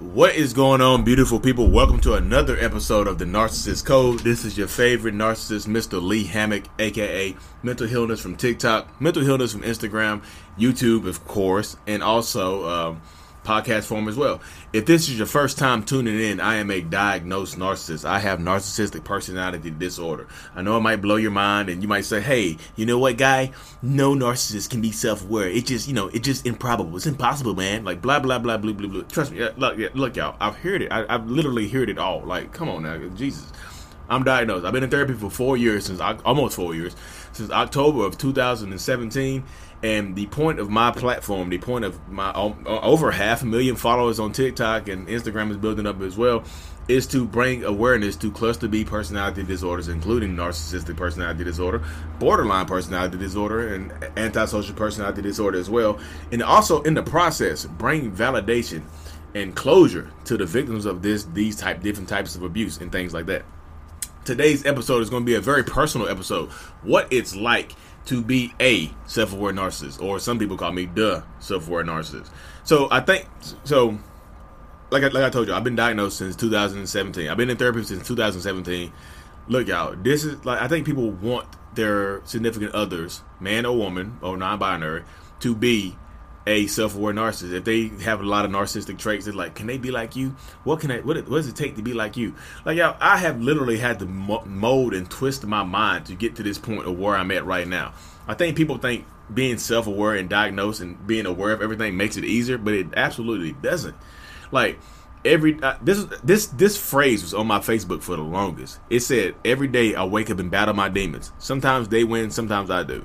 What is going on, beautiful people? Welcome to another episode of the Narcissist Code. This is your favorite narcissist, Mr. Lee Hammock, aka Mental Healness from TikTok, Mental Healness from Instagram, YouTube, of course, and also um, podcast form as well. If this is your first time tuning in, I am a diagnosed narcissist. I have narcissistic personality disorder. I know it might blow your mind and you might say, hey, you know what, guy? No narcissist can be self aware. It just, you know, it's just improbable. It's impossible, man. Like, blah, blah, blah, blah, blah, blah. Trust me. Look, look, y'all. I've heard it. I, I've literally heard it all. Like, come on now. Jesus. I'm diagnosed. I've been in therapy for four years, since almost four years, since October of 2017 and the point of my platform, the point of my over half a million followers on TikTok and Instagram is building up as well, is to bring awareness to cluster B personality disorders, including narcissistic personality disorder, borderline personality disorder, and antisocial personality disorder as well. And also in the process, bring validation and closure to the victims of this these type different types of abuse and things like that. Today's episode is going to be a very personal episode. What it's like to be a self-aware narcissist, or some people call me the self-aware narcissist. So I think so. Like I, like I told you, I've been diagnosed since 2017. I've been in therapy since 2017. Look, y'all, this is like I think people want their significant others, man or woman or non-binary, to be a self-aware narcissist. If they have a lot of narcissistic traits, it's like, can they be like you? What can I? What, what does it take to be like you? Like, y'all, I have literally had to mold and twist my mind to get to this point of where I'm at right now. I think people think being self-aware and diagnosed and being aware of everything makes it easier, but it absolutely doesn't. Like every uh, this this this phrase was on my Facebook for the longest. It said every day I wake up and battle my demons. Sometimes they win, sometimes I do.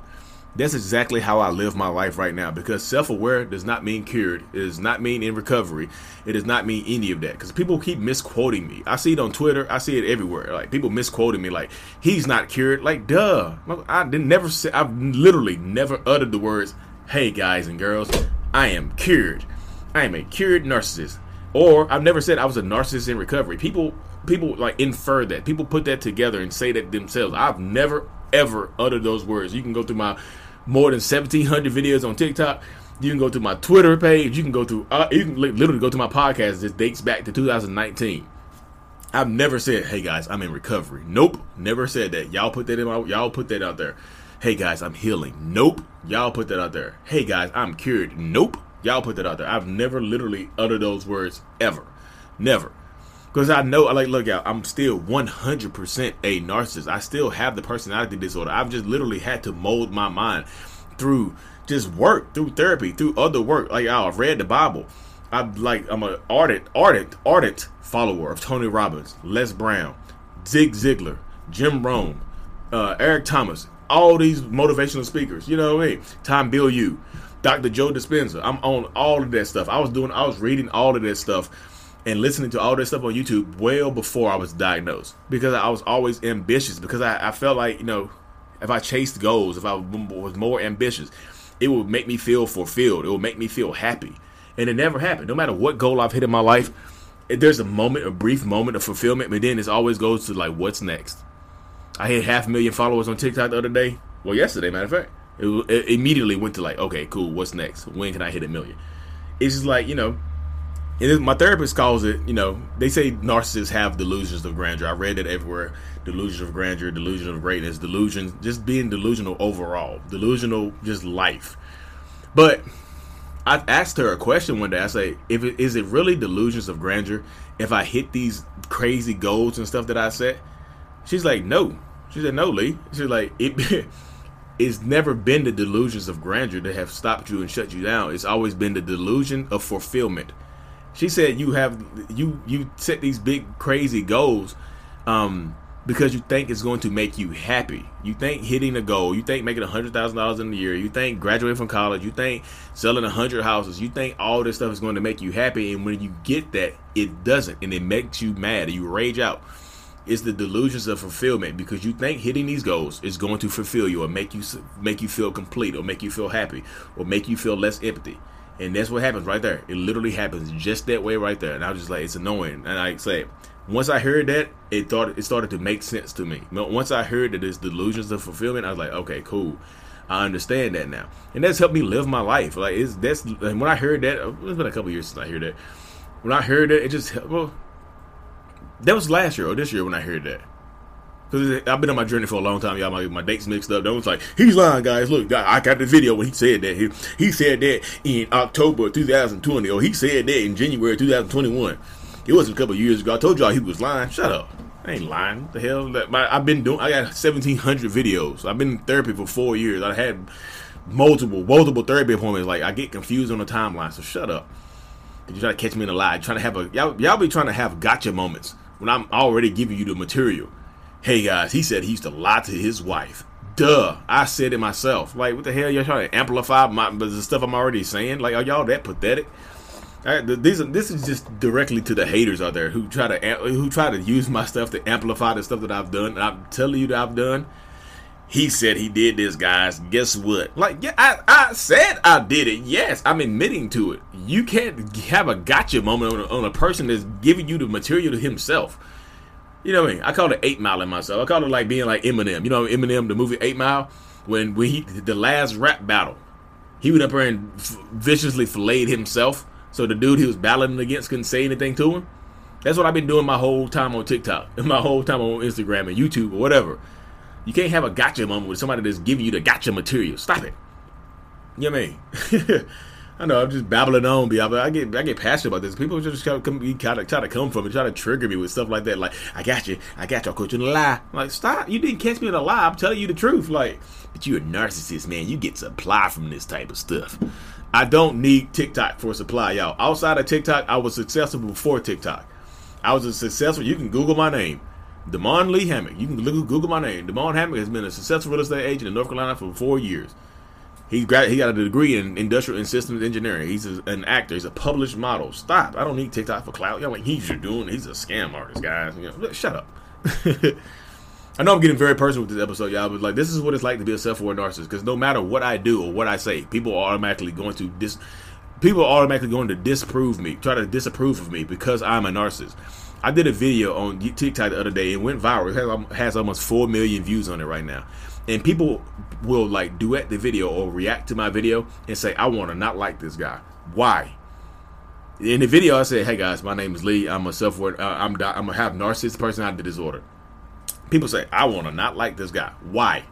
That's exactly how I live my life right now because self aware does not mean cured. It does not mean in recovery. It does not mean any of that because people keep misquoting me. I see it on Twitter. I see it everywhere. Like people misquoting me, like, he's not cured. Like, duh. I didn't never say, I've literally never uttered the words, hey guys and girls, I am cured. I am a cured narcissist. Or I've never said I was a narcissist in recovery. People people like infer that. People put that together and say that themselves. I've never ever uttered those words. You can go through my more than 1,700 videos on TikTok. You can go to my Twitter page. You can go through. Uh, you can literally go to my podcast. This dates back to 2019. I've never said, "Hey guys, I'm in recovery." Nope, never said that. Y'all put that in my. Y'all put that out there. Hey guys, I'm healing. Nope, y'all put that out there. Hey guys, I'm cured. Nope, y'all put that out there. I've never literally uttered those words ever. Never. Because I know, I like, look out, I'm still 100% a narcissist. I still have the personality disorder. I've just literally had to mold my mind through just work, through therapy, through other work. Like, I've read the Bible. I'm like, I'm an ardent, ardent, ardent follower of Tony Robbins, Les Brown, Zig Ziglar, Jim Rohn, uh, Eric Thomas, all these motivational speakers. You know what I mean? Tom Bilyeu, Dr. Joe Dispenza. I'm on all of that stuff. I was doing, I was reading all of that stuff and listening to all this stuff on YouTube well before I was diagnosed. Because I was always ambitious. Because I, I felt like you know if I chased goals if I was more ambitious it would make me feel fulfilled. It would make me feel happy. And it never happened. No matter what goal I've hit in my life there's a moment a brief moment of fulfillment but then it always goes to like what's next? I hit half a million followers on TikTok the other day. Well yesterday matter of fact. It, it immediately went to like okay cool what's next? When can I hit a million? It's just like you know my therapist calls it, you know, they say narcissists have delusions of grandeur. I read it everywhere. Delusions of grandeur, delusion of greatness, delusions, just being delusional overall, delusional, just life. But I asked her a question one day. I say, if it, is it really delusions of grandeur if I hit these crazy goals and stuff that I set? She's like, no. She said, no, Lee. She's like, it. it's never been the delusions of grandeur that have stopped you and shut you down. It's always been the delusion of fulfillment she said you have you you set these big crazy goals um because you think it's going to make you happy. You think hitting a goal, you think making hundred thousand dollars in a year, you think graduating from college, you think selling hundred houses, you think all this stuff is going to make you happy, and when you get that, it doesn't, and it makes you mad, you rage out. It's the delusions of fulfillment because you think hitting these goals is going to fulfill you or make you make you feel complete or make you feel happy or make you feel less empty. And that's what happens right there. It literally happens just that way right there. And I was just like, it's annoying. And I say, once I heard that, it thought it started to make sense to me. Once I heard that it's delusions of fulfillment, I was like, okay, cool. I understand that now, and that's helped me live my life. Like it's that's and when I heard that, oh, it's been a couple years since I heard that. When I heard that, it just well, that was last year or this year when I heard that. Cause I've been on my journey for a long time, y'all. My, my dates mixed up. That was like he's lying, guys. Look, I got the video when he said that. He, he said that in October 2020, or he said that in January 2021. It was a couple years ago. I told y'all he was lying. Shut up. I ain't lying. What the hell? My, I've been doing. I got 1,700 videos. I've been in therapy for four years. I had multiple, multiple therapy appointments. Like I get confused on the timeline. So shut up. You try to catch me in a lie. Trying to have a y'all, y'all be trying to have gotcha moments when I'm already giving you the material. Hey guys, he said he used to lie to his wife. Duh, I said it myself. Like, what the hell? Y'all trying to amplify my the stuff I'm already saying? Like, are y'all that pathetic? These this is just directly to the haters out there who try to who try to use my stuff to amplify the stuff that I've done. And I'm telling you that I've done. He said he did this, guys. Guess what? Like, yeah, I, I said I did it. Yes, I'm admitting to it. You can't have a gotcha moment on a, on a person that's giving you the material to himself. You know what I mean? I call it eight mile in myself. I call it like being like Eminem. You know Eminem, the movie Eight Mile, when when he the last rap battle, he went up there and f- viciously filleted himself so the dude he was battling against couldn't say anything to him. That's what I've been doing my whole time on TikTok and my whole time on Instagram and YouTube or whatever. You can't have a gotcha moment with somebody that's giving you the gotcha material. Stop it. You know what I mean? I know I'm just babbling on, but I get I get passionate about this. People just kind of come, kind of try to come from try to trigger me with stuff like that. Like I got you, I got you, coach in a lie. I'm like stop, you didn't catch me in a lie. I'm telling you the truth. Like, but you're a narcissist, man. You get supply from this type of stuff. I don't need TikTok for supply, y'all. Outside of TikTok, I was successful before TikTok. I was a successful. You can Google my name, Demond Lee Hammock. You can Google my name. Demond Hammock has been a successful real estate agent in North Carolina for four years. He got he got a degree in industrial and systems engineering. He's a, an actor. He's a published model. Stop! I don't need TikTok for clout. Y'all like he's doing. He's a scam artist, guys. You know, shut up. I know I'm getting very personal with this episode, y'all, but like this is what it's like to be a self-aware narcissist. Because no matter what I do or what I say, people are automatically going to dis. People are automatically going to disprove me, try to disapprove of me because I'm a narcissist. I did a video on TikTok the other day and went viral. It has, um, has almost four million views on it right now, and people will like duet the video or react to my video and say, "I want to not like this guy." Why? In the video, I said, "Hey guys, my name is Lee. I'm a self-aware. Uh, I'm I'm gonna have narcissistic personality disorder." People say, I want to not like this guy. Why?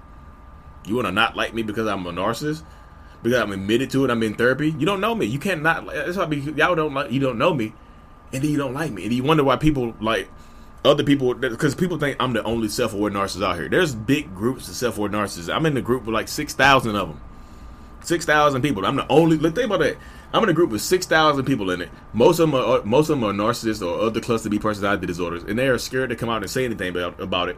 You want to not like me because I'm a narcissist? Because I'm admitted to it. I'm in therapy. You don't know me. You can't not. That's why y'all don't like. You don't know me, and then you don't like me, and you wonder why people like other people because people think I'm the only self-aware narcissist out here. There's big groups of self-aware narcissists. I'm in the group with like six thousand of them. Six thousand people. I'm the only. Think about that. I'm in a group with six thousand people in it. Most of them are most of them are narcissists or other cluster B personality disorders, and they are scared to come out and say anything about, about it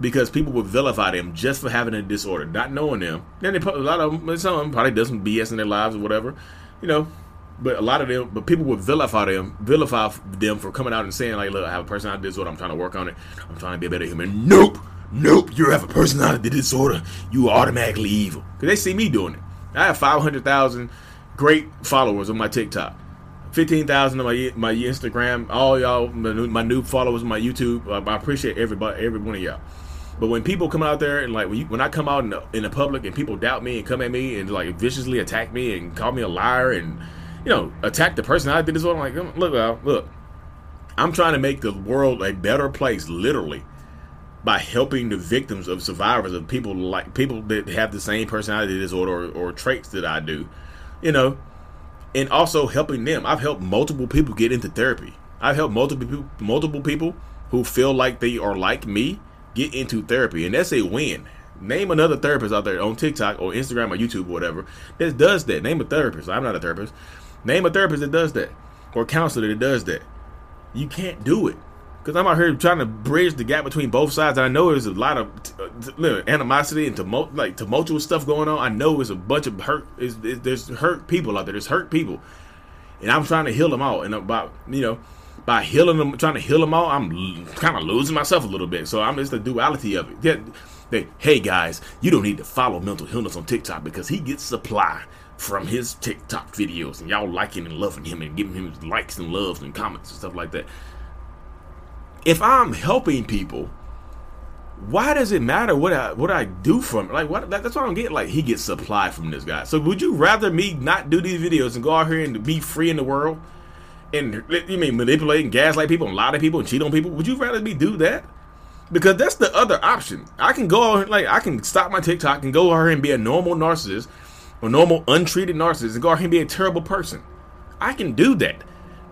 because people would vilify them just for having a disorder, not knowing them. Then they put a lot of them, some of them probably does some BS in their lives or whatever, you know. But a lot of them, but people would vilify them, vilify them for coming out and saying like, "Look, I have a personality disorder. I'm trying to work on it. I'm trying to be a better human." Nope, nope. You have a personality disorder. You are automatically evil because they see me doing it. I have five hundred thousand great followers on my TikTok. 15,000 on my my Instagram. All y'all, my new, my new followers on my YouTube. I appreciate everybody, every one of y'all. But when people come out there and like when, you, when I come out in the, in the public and people doubt me and come at me and like viciously attack me and call me a liar and you know attack the person I did this I'm like mm, look, out, look, I'm trying to make the world a better place, literally, by helping the victims of survivors of people like people that have the same personality disorder or, or traits that I do you know, and also helping them. I've helped multiple people get into therapy. I've helped multiple people, multiple people who feel like they are like me get into therapy, and that's a win. Name another therapist out there on TikTok or Instagram or YouTube or whatever that does that. Name a therapist. I'm not a therapist. Name a therapist that does that or counselor that does that. You can't do it. Because I'm out here trying to bridge the gap between both sides. I know there's a lot of uh, animosity and tumult, like tumultuous stuff going on. I know there's a bunch of hurt. It's, there's hurt people out there. There's hurt people, and I'm trying to heal them out. And about you know, by healing them, trying to heal them out, I'm kind of losing myself a little bit. So I'm just the duality of it. They, they, hey guys, you don't need to follow Mental Healness on TikTok because he gets supply from his TikTok videos, and y'all liking and loving him and giving him likes and loves and comments and stuff like that if I'm helping people, why does it matter what I what I do from like what that's what I'm getting like he gets supply from this guy. So would you rather me not do these videos and go out here and be free in the world and you mean manipulate and gaslight people and lie to people and cheat on people? Would you rather me do that? Because that's the other option. I can go out like I can stop my TikTok and go out here and be a normal narcissist, a normal untreated narcissist, and here and be a terrible person. I can do that.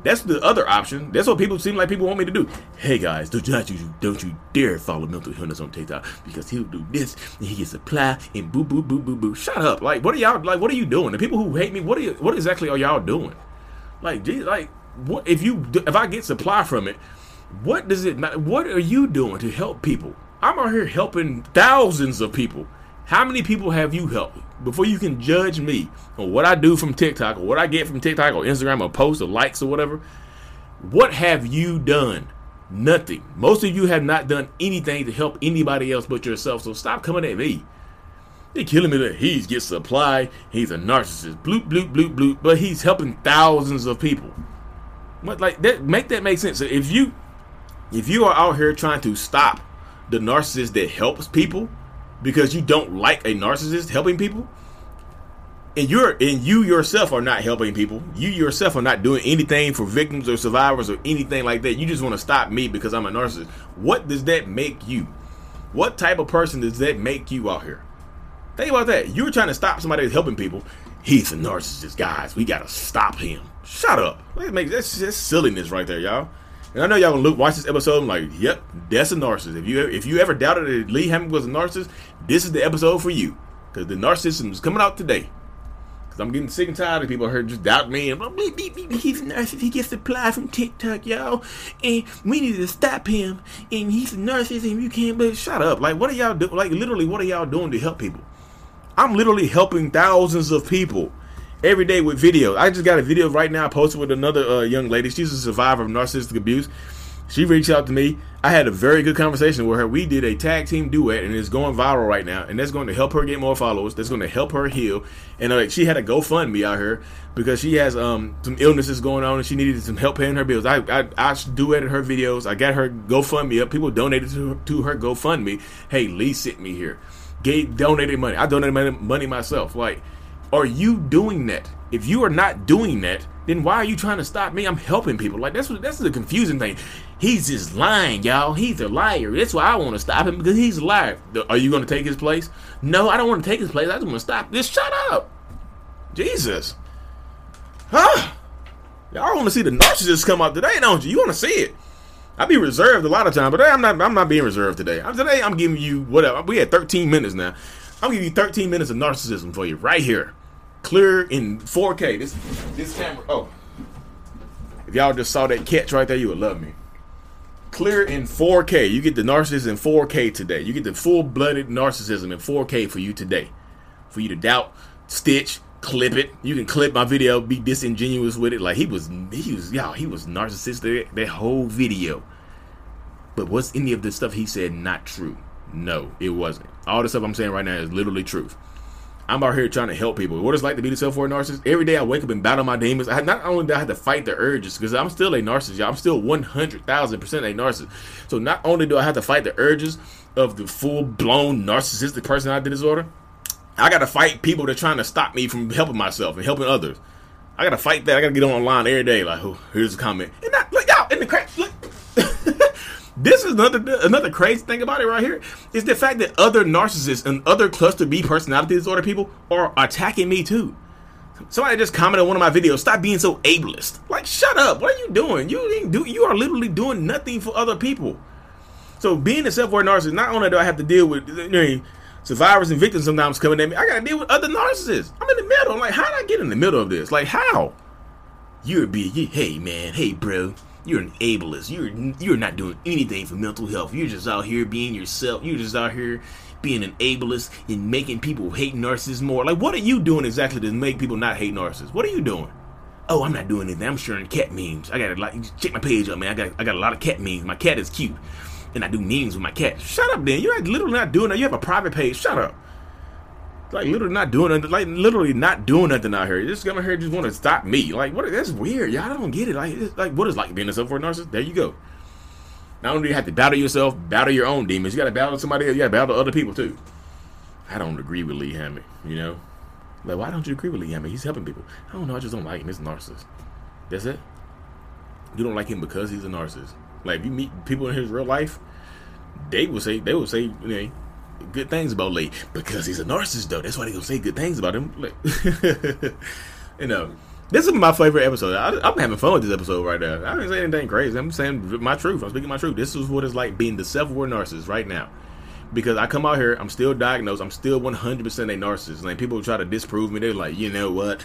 That's the other option. That's what people seem like people want me to do. Hey guys, don't you don't you dare follow Mental Healness on TikTok because he'll do this and he gets supply and boo boo boo boo boo. Shut up! Like what are y'all like? What are you doing? The people who hate me, what are you, what exactly are y'all doing? Like, geez, like what if you if I get supply from it? What does it matter? What are you doing to help people? I'm out here helping thousands of people. How many people have you helped? Before you can judge me on what I do from TikTok or what I get from TikTok or Instagram or posts or likes or whatever, what have you done? Nothing. Most of you have not done anything to help anybody else but yourself. So stop coming at me. They're killing me that he's get supply. He's a narcissist. Bloop bloop bloop bloop. But he's helping thousands of people. But like that, make that make sense. If you if you are out here trying to stop the narcissist that helps people, because you don't like a narcissist helping people and you're and you yourself are not helping people. You yourself are not doing anything for victims or survivors or anything like that. You just want to stop me because i'm a narcissist. What does that make you? What type of person does that make you out here? Think about that. You're trying to stop somebody that's helping people. He's a narcissist guys. We gotta stop him. Shut up. That's just silliness right there y'all and I know y'all gonna watch this episode. I'm like, yep, that's a narcissist. If you if you ever doubted that Lee Hammock was a narcissist, this is the episode for you. Because the narcissism is coming out today. Because I'm getting sick and tired of people heard just doubt me. And beep, beep, beep, he's a narcissist. He gets supply from TikTok, y'all. And we need to stop him. And he's a narcissist and you can't, but shut up. Like, what are y'all doing? Like, literally, what are y'all doing to help people? I'm literally helping thousands of people every day with videos. I just got a video right now posted with another uh, young lady. She's a survivor of narcissistic abuse. She reached out to me. I had a very good conversation with her. We did a tag team duet, and it's going viral right now. And that's going to help her get more followers. That's going to help her heal. And uh, she had a GoFundMe out here because she has um, some illnesses going on, and she needed some help paying her bills. I I, I duetted her videos. I got her GoFundMe up. People donated to her, to her GoFundMe. Hey, Lee sent me here. Gave donated money. I donated money, money myself. Like are you doing that? If you are not doing that, then why are you trying to stop me? I'm helping people. Like that's what that's the confusing thing. He's just lying, y'all. He's a liar. That's why I want to stop him because he's a liar. Are you going to take his place? No, I don't want to take his place. I just want to stop. this. shut up. Jesus. Huh? Y'all want to see the narcissist come out today, don't you? You want to see it? I be reserved a lot of time, but I'm not. I'm not being reserved today. I'm, today I'm giving you whatever. We had 13 minutes now. I'm giving you 13 minutes of narcissism for you right here clear in 4K. This this camera. Oh, if y'all just saw that catch right there, you would love me. Clear in 4K. You get the narcissism in 4K today. You get the full-blooded narcissism in 4K for you today. For you to doubt, stitch, clip it. You can clip my video, be disingenuous with it. Like he was, he was, y'all, he was narcissistic that whole video. But was any of the stuff he said not true? No, it wasn't. All the stuff I'm saying right now is literally truth. I'm out here trying to help people. What it's like to be the self-aware narcissist? Every day I wake up and battle my demons. I not only do I have to fight the urges because I'm still a narcissist. Y'all. I'm still 100,000 percent a narcissist. So not only do I have to fight the urges of the full-blown narcissistic personality disorder, I got to fight people that are trying to stop me from helping myself and helping others. I got to fight that. I got to get online every day. Like, oh, here's a comment. And not look out in the crack. Look. This is another another crazy thing about it right here is the fact that other narcissists and other cluster B personality disorder people are attacking me too. Somebody just commented on one of my videos, stop being so ableist. Like, shut up. What are you doing? You didn't do you are literally doing nothing for other people. So being a self-aware narcissist, not only do I have to deal with you know, survivors and victims sometimes coming at me, I gotta deal with other narcissists. I'm in the middle. I'm like, how did I get in the middle of this? Like how? You're be hey man, hey bro You're an ableist. You're you're not doing anything for mental health. You're just out here being yourself. You're just out here being an ableist and making people hate narcissists more. Like, what are you doing exactly to make people not hate narcissists? What are you doing? Oh, I'm not doing anything. I'm sharing cat memes. I gotta like check my page up, man. I got I got a lot of cat memes. My cat is cute, and I do memes with my cat. Shut up, then. You're literally not doing that. You have a private page. Shut up. Like literally not doing. Like literally not doing nothing out here. Just come here, just want to stop me. Like what? That's weird. Y'all don't get it. Like like what is like being a self for narcissist? There you go. Not only do you have to battle yourself, battle your own demons. You got to battle somebody else. You got to battle other people too. I don't agree with Lee Hammock. You know, like why don't you agree with Lee Hammock? He's helping people. I don't know. I just don't like him. He's a narcissist. That's it. You don't like him because he's a narcissist. Like if you meet people in his real life, they will say they will say you know, good things about Lee because he's a narcissist. Though that's why they gonna say good things about him. Like, you know. This is my favorite episode. I, am having fun with this episode right now. I didn't say anything crazy. I'm saying my truth. I'm speaking my truth. This is what it's like being the self-aware narcissist right now. Because I come out here, I'm still diagnosed. I'm still 100% a narcissist. Like people try to disprove me. They're like, you know what?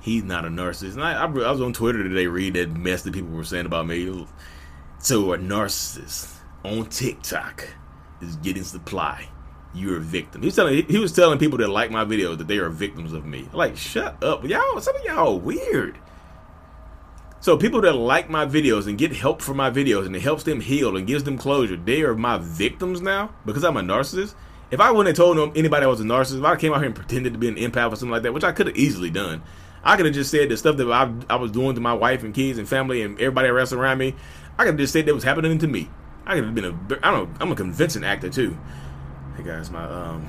He's not a narcissist. And I, I, I was on Twitter today reading that mess that people were saying about me. So a narcissist on TikTok is getting supply you're a victim. He was telling he was telling people that like my videos that they are victims of me. Like, shut up, y'all. Some of y'all weird. So people that like my videos and get help from my videos and it helps them heal and gives them closure, they are my victims now because I'm a narcissist. If I wouldn't have told them anybody I was a narcissist, if I came out here and pretended to be an empath or something like that, which I could have easily done, I could have just said the stuff that I, I was doing to my wife and kids and family and everybody else around me. I could have just said that was happening to me. I could have been a. I don't. I'm a convincing actor too. Hey guys, my um,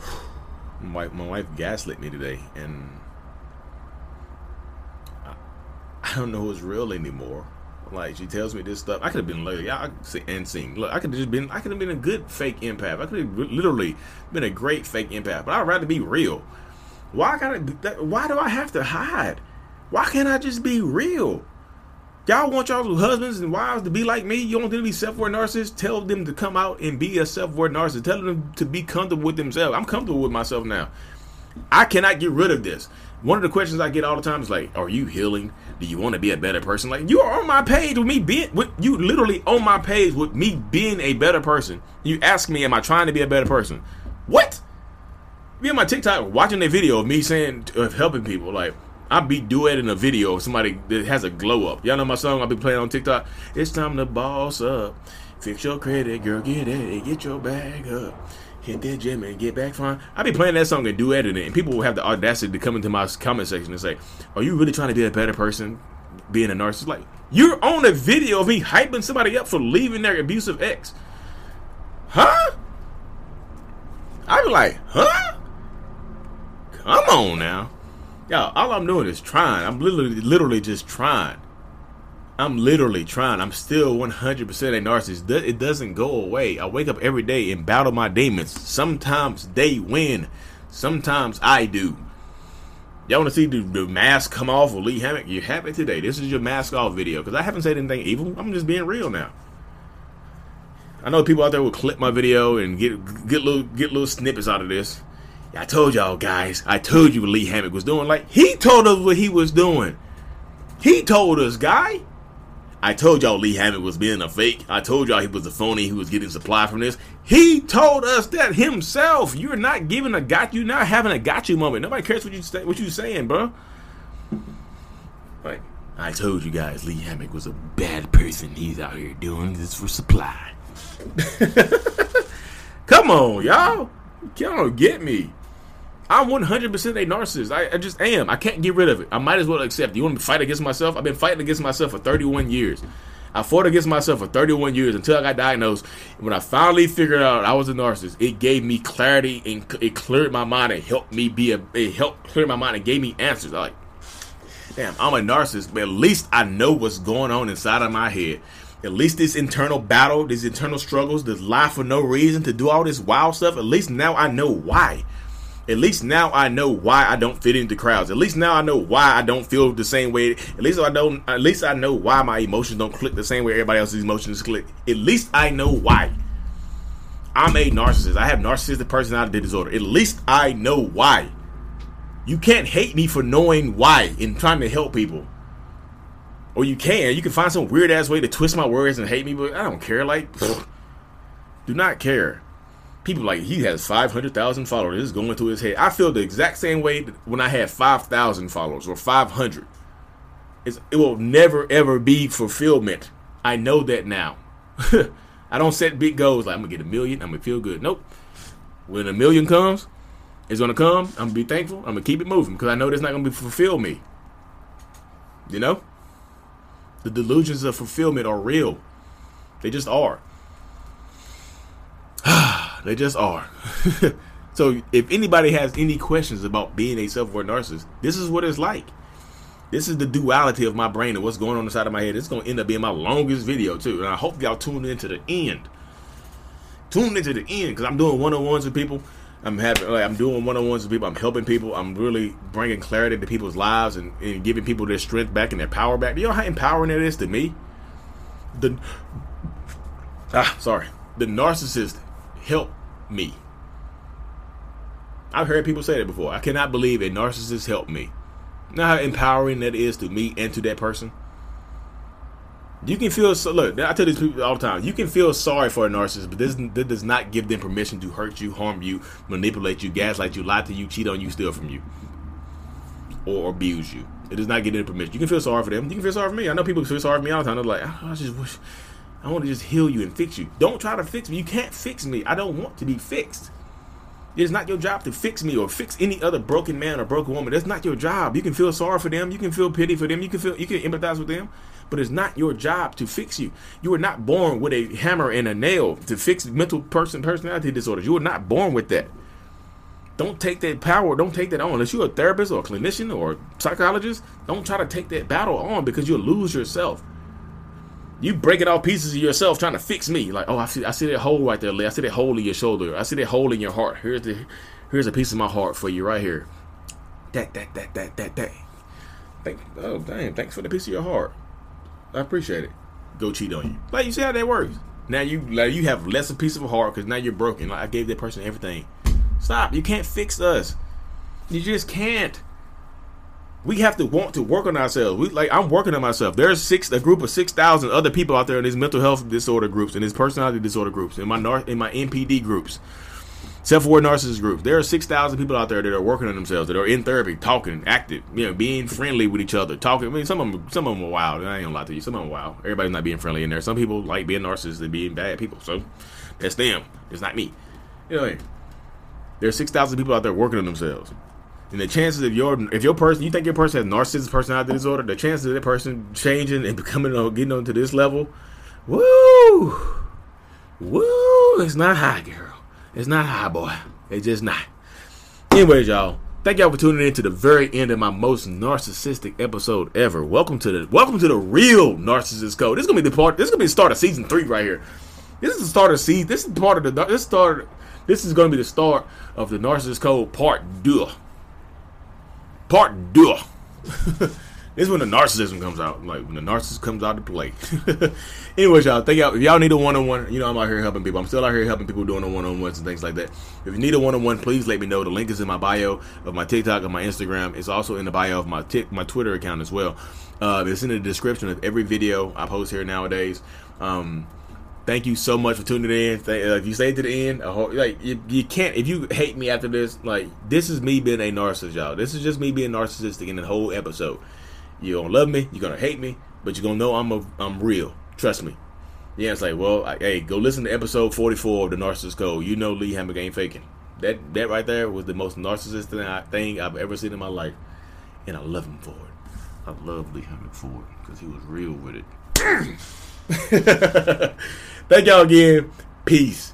my wife, my wife gaslit me today, and I, I don't know who's real anymore. Like she tells me this stuff. I could have been like, I and sing. Look, I could have just been. I could have been a good fake empath. I could have literally been a great fake empath. But I'd rather be real. Why gotta? Why do I have to hide? Why can't I just be real? Y'all want y'all husbands and wives to be like me? You want them to be self-aware narcissists? Tell them to come out and be a self-aware narcissist. Tell them to be comfortable with themselves. I'm comfortable with myself now. I cannot get rid of this. One of the questions I get all the time is like, "Are you healing? Do you want to be a better person?" Like you are on my page with me being, with you literally on my page with me being a better person. You ask me, "Am I trying to be a better person?" What? Be on my TikTok watching a video of me saying of helping people. Like, I be duetting a video of somebody that has a glow up. Y'all know my song I be playing on TikTok. It's time to boss up. Fix your credit, girl. Get it. Get your bag up. Hit that gym and get back fine. I be playing that song and duetting it, and people will have the audacity to come into my comment section and say, "Are you really trying to be a better person, being a narcissist?" Like you're on a video of me hyping somebody up for leaving their abusive ex, huh? I be like, huh? Come on now. Y'all, all I'm doing is trying. I'm literally, literally just trying. I'm literally trying. I'm still 100% a narcissist. It doesn't go away. I wake up every day and battle my demons. Sometimes they win. Sometimes I do. Y'all want to see the, the, mask come off of Lee Hammock? You have it today. This is your mask off video because I haven't said anything evil. I'm just being real now. I know people out there will clip my video and get get little get little snippets out of this. I told y'all guys, I told you what Lee Hammock was doing. Like, he told us what he was doing. He told us, guy. I told y'all Lee Hammock was being a fake. I told y'all he was a phony who was getting supply from this. He told us that himself. You're not giving a got you, not having a got you moment. Nobody cares what you say, what you saying, bro. Like, I told you guys Lee Hammock was a bad person. He's out here doing this for supply. Come on, y'all. Y'all don't get me. I'm 100% a narcissist. I, I, just am. I can't get rid of it. I might as well accept. You to fight against myself? I've been fighting against myself for 31 years. I fought against myself for 31 years until I got diagnosed. When I finally figured out I was a narcissist, it gave me clarity and it cleared my mind and helped me be a. It helped clear my mind and gave me answers. Like, damn, I'm a narcissist, but at least I know what's going on inside of my head. At least this internal battle, these internal struggles, this lie for no reason to do all this wild stuff. At least now I know why. At least now I know why I don't fit into crowds. At least now I know why I don't feel the same way. At least I don't. At least I know why my emotions don't click the same way everybody else's emotions click. At least I know why. I'm a narcissist. I have narcissistic personality disorder. At least I know why. You can't hate me for knowing why and trying to help people. Or you can. You can find some weird ass way to twist my words and hate me, but I don't care. Like, do not care. People like he has five hundred thousand followers. This is going through his head. I feel the exact same way when I had five thousand followers or five hundred. It will never ever be fulfillment. I know that now. I don't set big goals like I'm gonna get a million. I'm gonna feel good. Nope. When a million comes, it's gonna come. I'm gonna be thankful. I'm gonna keep it moving because I know that's not gonna be fulfill me. You know, the delusions of fulfillment are real. They just are. They just are. so if anybody has any questions about being a self-aware narcissist, this is what it's like. This is the duality of my brain and what's going on inside of my head. It's gonna end up being my longest video too, and I hope y'all tune in to the end. Tune into the end because I'm doing one-on-ones with people. I'm having like I'm doing one-on-ones with people. I'm helping people. I'm really bringing clarity to people's lives and, and giving people their strength back and their power back. You know how empowering it is to me? The ah, sorry, the narcissist help me. I've heard people say that before. I cannot believe a narcissist helped me. You know how empowering that is to me and to that person? You can feel so. Look, I tell these people all the time. You can feel sorry for a narcissist, but this, this does not give them permission to hurt you, harm you, manipulate you, gaslight you, lie to you, cheat on you, steal from you, or abuse you. It does not give them permission. You can feel sorry for them. You can feel sorry for me. I know people feel sorry for me all the time. They're like, oh, I just wish I want to just heal you and fix you. Don't try to fix me. You can't fix me. I don't want to be fixed. It's not your job to fix me or fix any other broken man or broken woman. That's not your job. You can feel sorry for them. You can feel pity for them. You can feel you can empathize with them, but it's not your job to fix you. You were not born with a hammer and a nail to fix mental person personality disorders. You were not born with that. Don't take that power. Don't take that on. Unless you're a therapist or a clinician or psychologist, don't try to take that battle on because you'll lose yourself. You breaking off pieces of yourself trying to fix me. Like, oh, I see, I see that hole right there, Lee. I see that hole in your shoulder. I see that hole in your heart. Here's the, here's a piece of my heart for you right here. That, that, that, that, that, that. Thank, oh, damn. Thanks for the piece of your heart. I appreciate it. Go cheat on you. Like, you see how that works. Now you, like, you have less a piece of a heart because now you're broken. Like, I gave that person everything. Stop. You can't fix us. You just can't we have to want to work on ourselves. We like I'm working on myself. There's six a group of six thousand other people out there in these mental health disorder groups and these personality disorder groups in my in my NPD groups, self-aware narcissist groups. There are six thousand people out there that are working on themselves, that are in therapy, talking, active, you know, being friendly with each other, talking. I mean, some of them, some of them are wild. I ain't gonna lie to you. Some of them are wild. Everybody's not being friendly in there. Some people like being narcissists and being bad people. So that's them. It's not me. Anyway, there's six thousand people out there working on themselves. And the chances of your if your person you think your person has narcissistic personality disorder, the chances of that person changing and becoming uh, getting onto this level, woo, woo, it's not high, girl. It's not high, boy. It's just not. Anyways, y'all, thank y'all for tuning in to the very end of my most narcissistic episode ever. Welcome to the welcome to the real narcissist code. This is gonna be the part. This is gonna be the start of season three right here. This is the start of season. This is part of the. This start. This is gonna be the start of the narcissist code part two. Part two. this is when the narcissism comes out. Like when the narcissist comes out to play. Anyways, y'all, thank y'all. If y'all need a one on one, you know I'm out here helping people. I'm still out here helping people doing the one on ones and things like that. If you need a one on one, please let me know. The link is in my bio of my TikTok and my Instagram. It's also in the bio of my tick my Twitter account as well. Uh, it's in the description of every video I post here nowadays. Um, thank you so much for tuning in. If you stayed to the end, like you, you, can't. If you hate me after this, like this is me being a narcissist, y'all. This is just me being narcissistic in the whole episode. You gonna love me, you're gonna hate me, but you're gonna know I'm a, I'm real. Trust me. Yeah, it's like, well, I, hey, go listen to episode 44 of the Narcissist Code. You know Lee Hammock ain't faking. That that right there was the most narcissistic thing I've ever seen in my life, and I love him for it. I love Lee Hammock for it because he was real with it. Thank y'all again. Peace.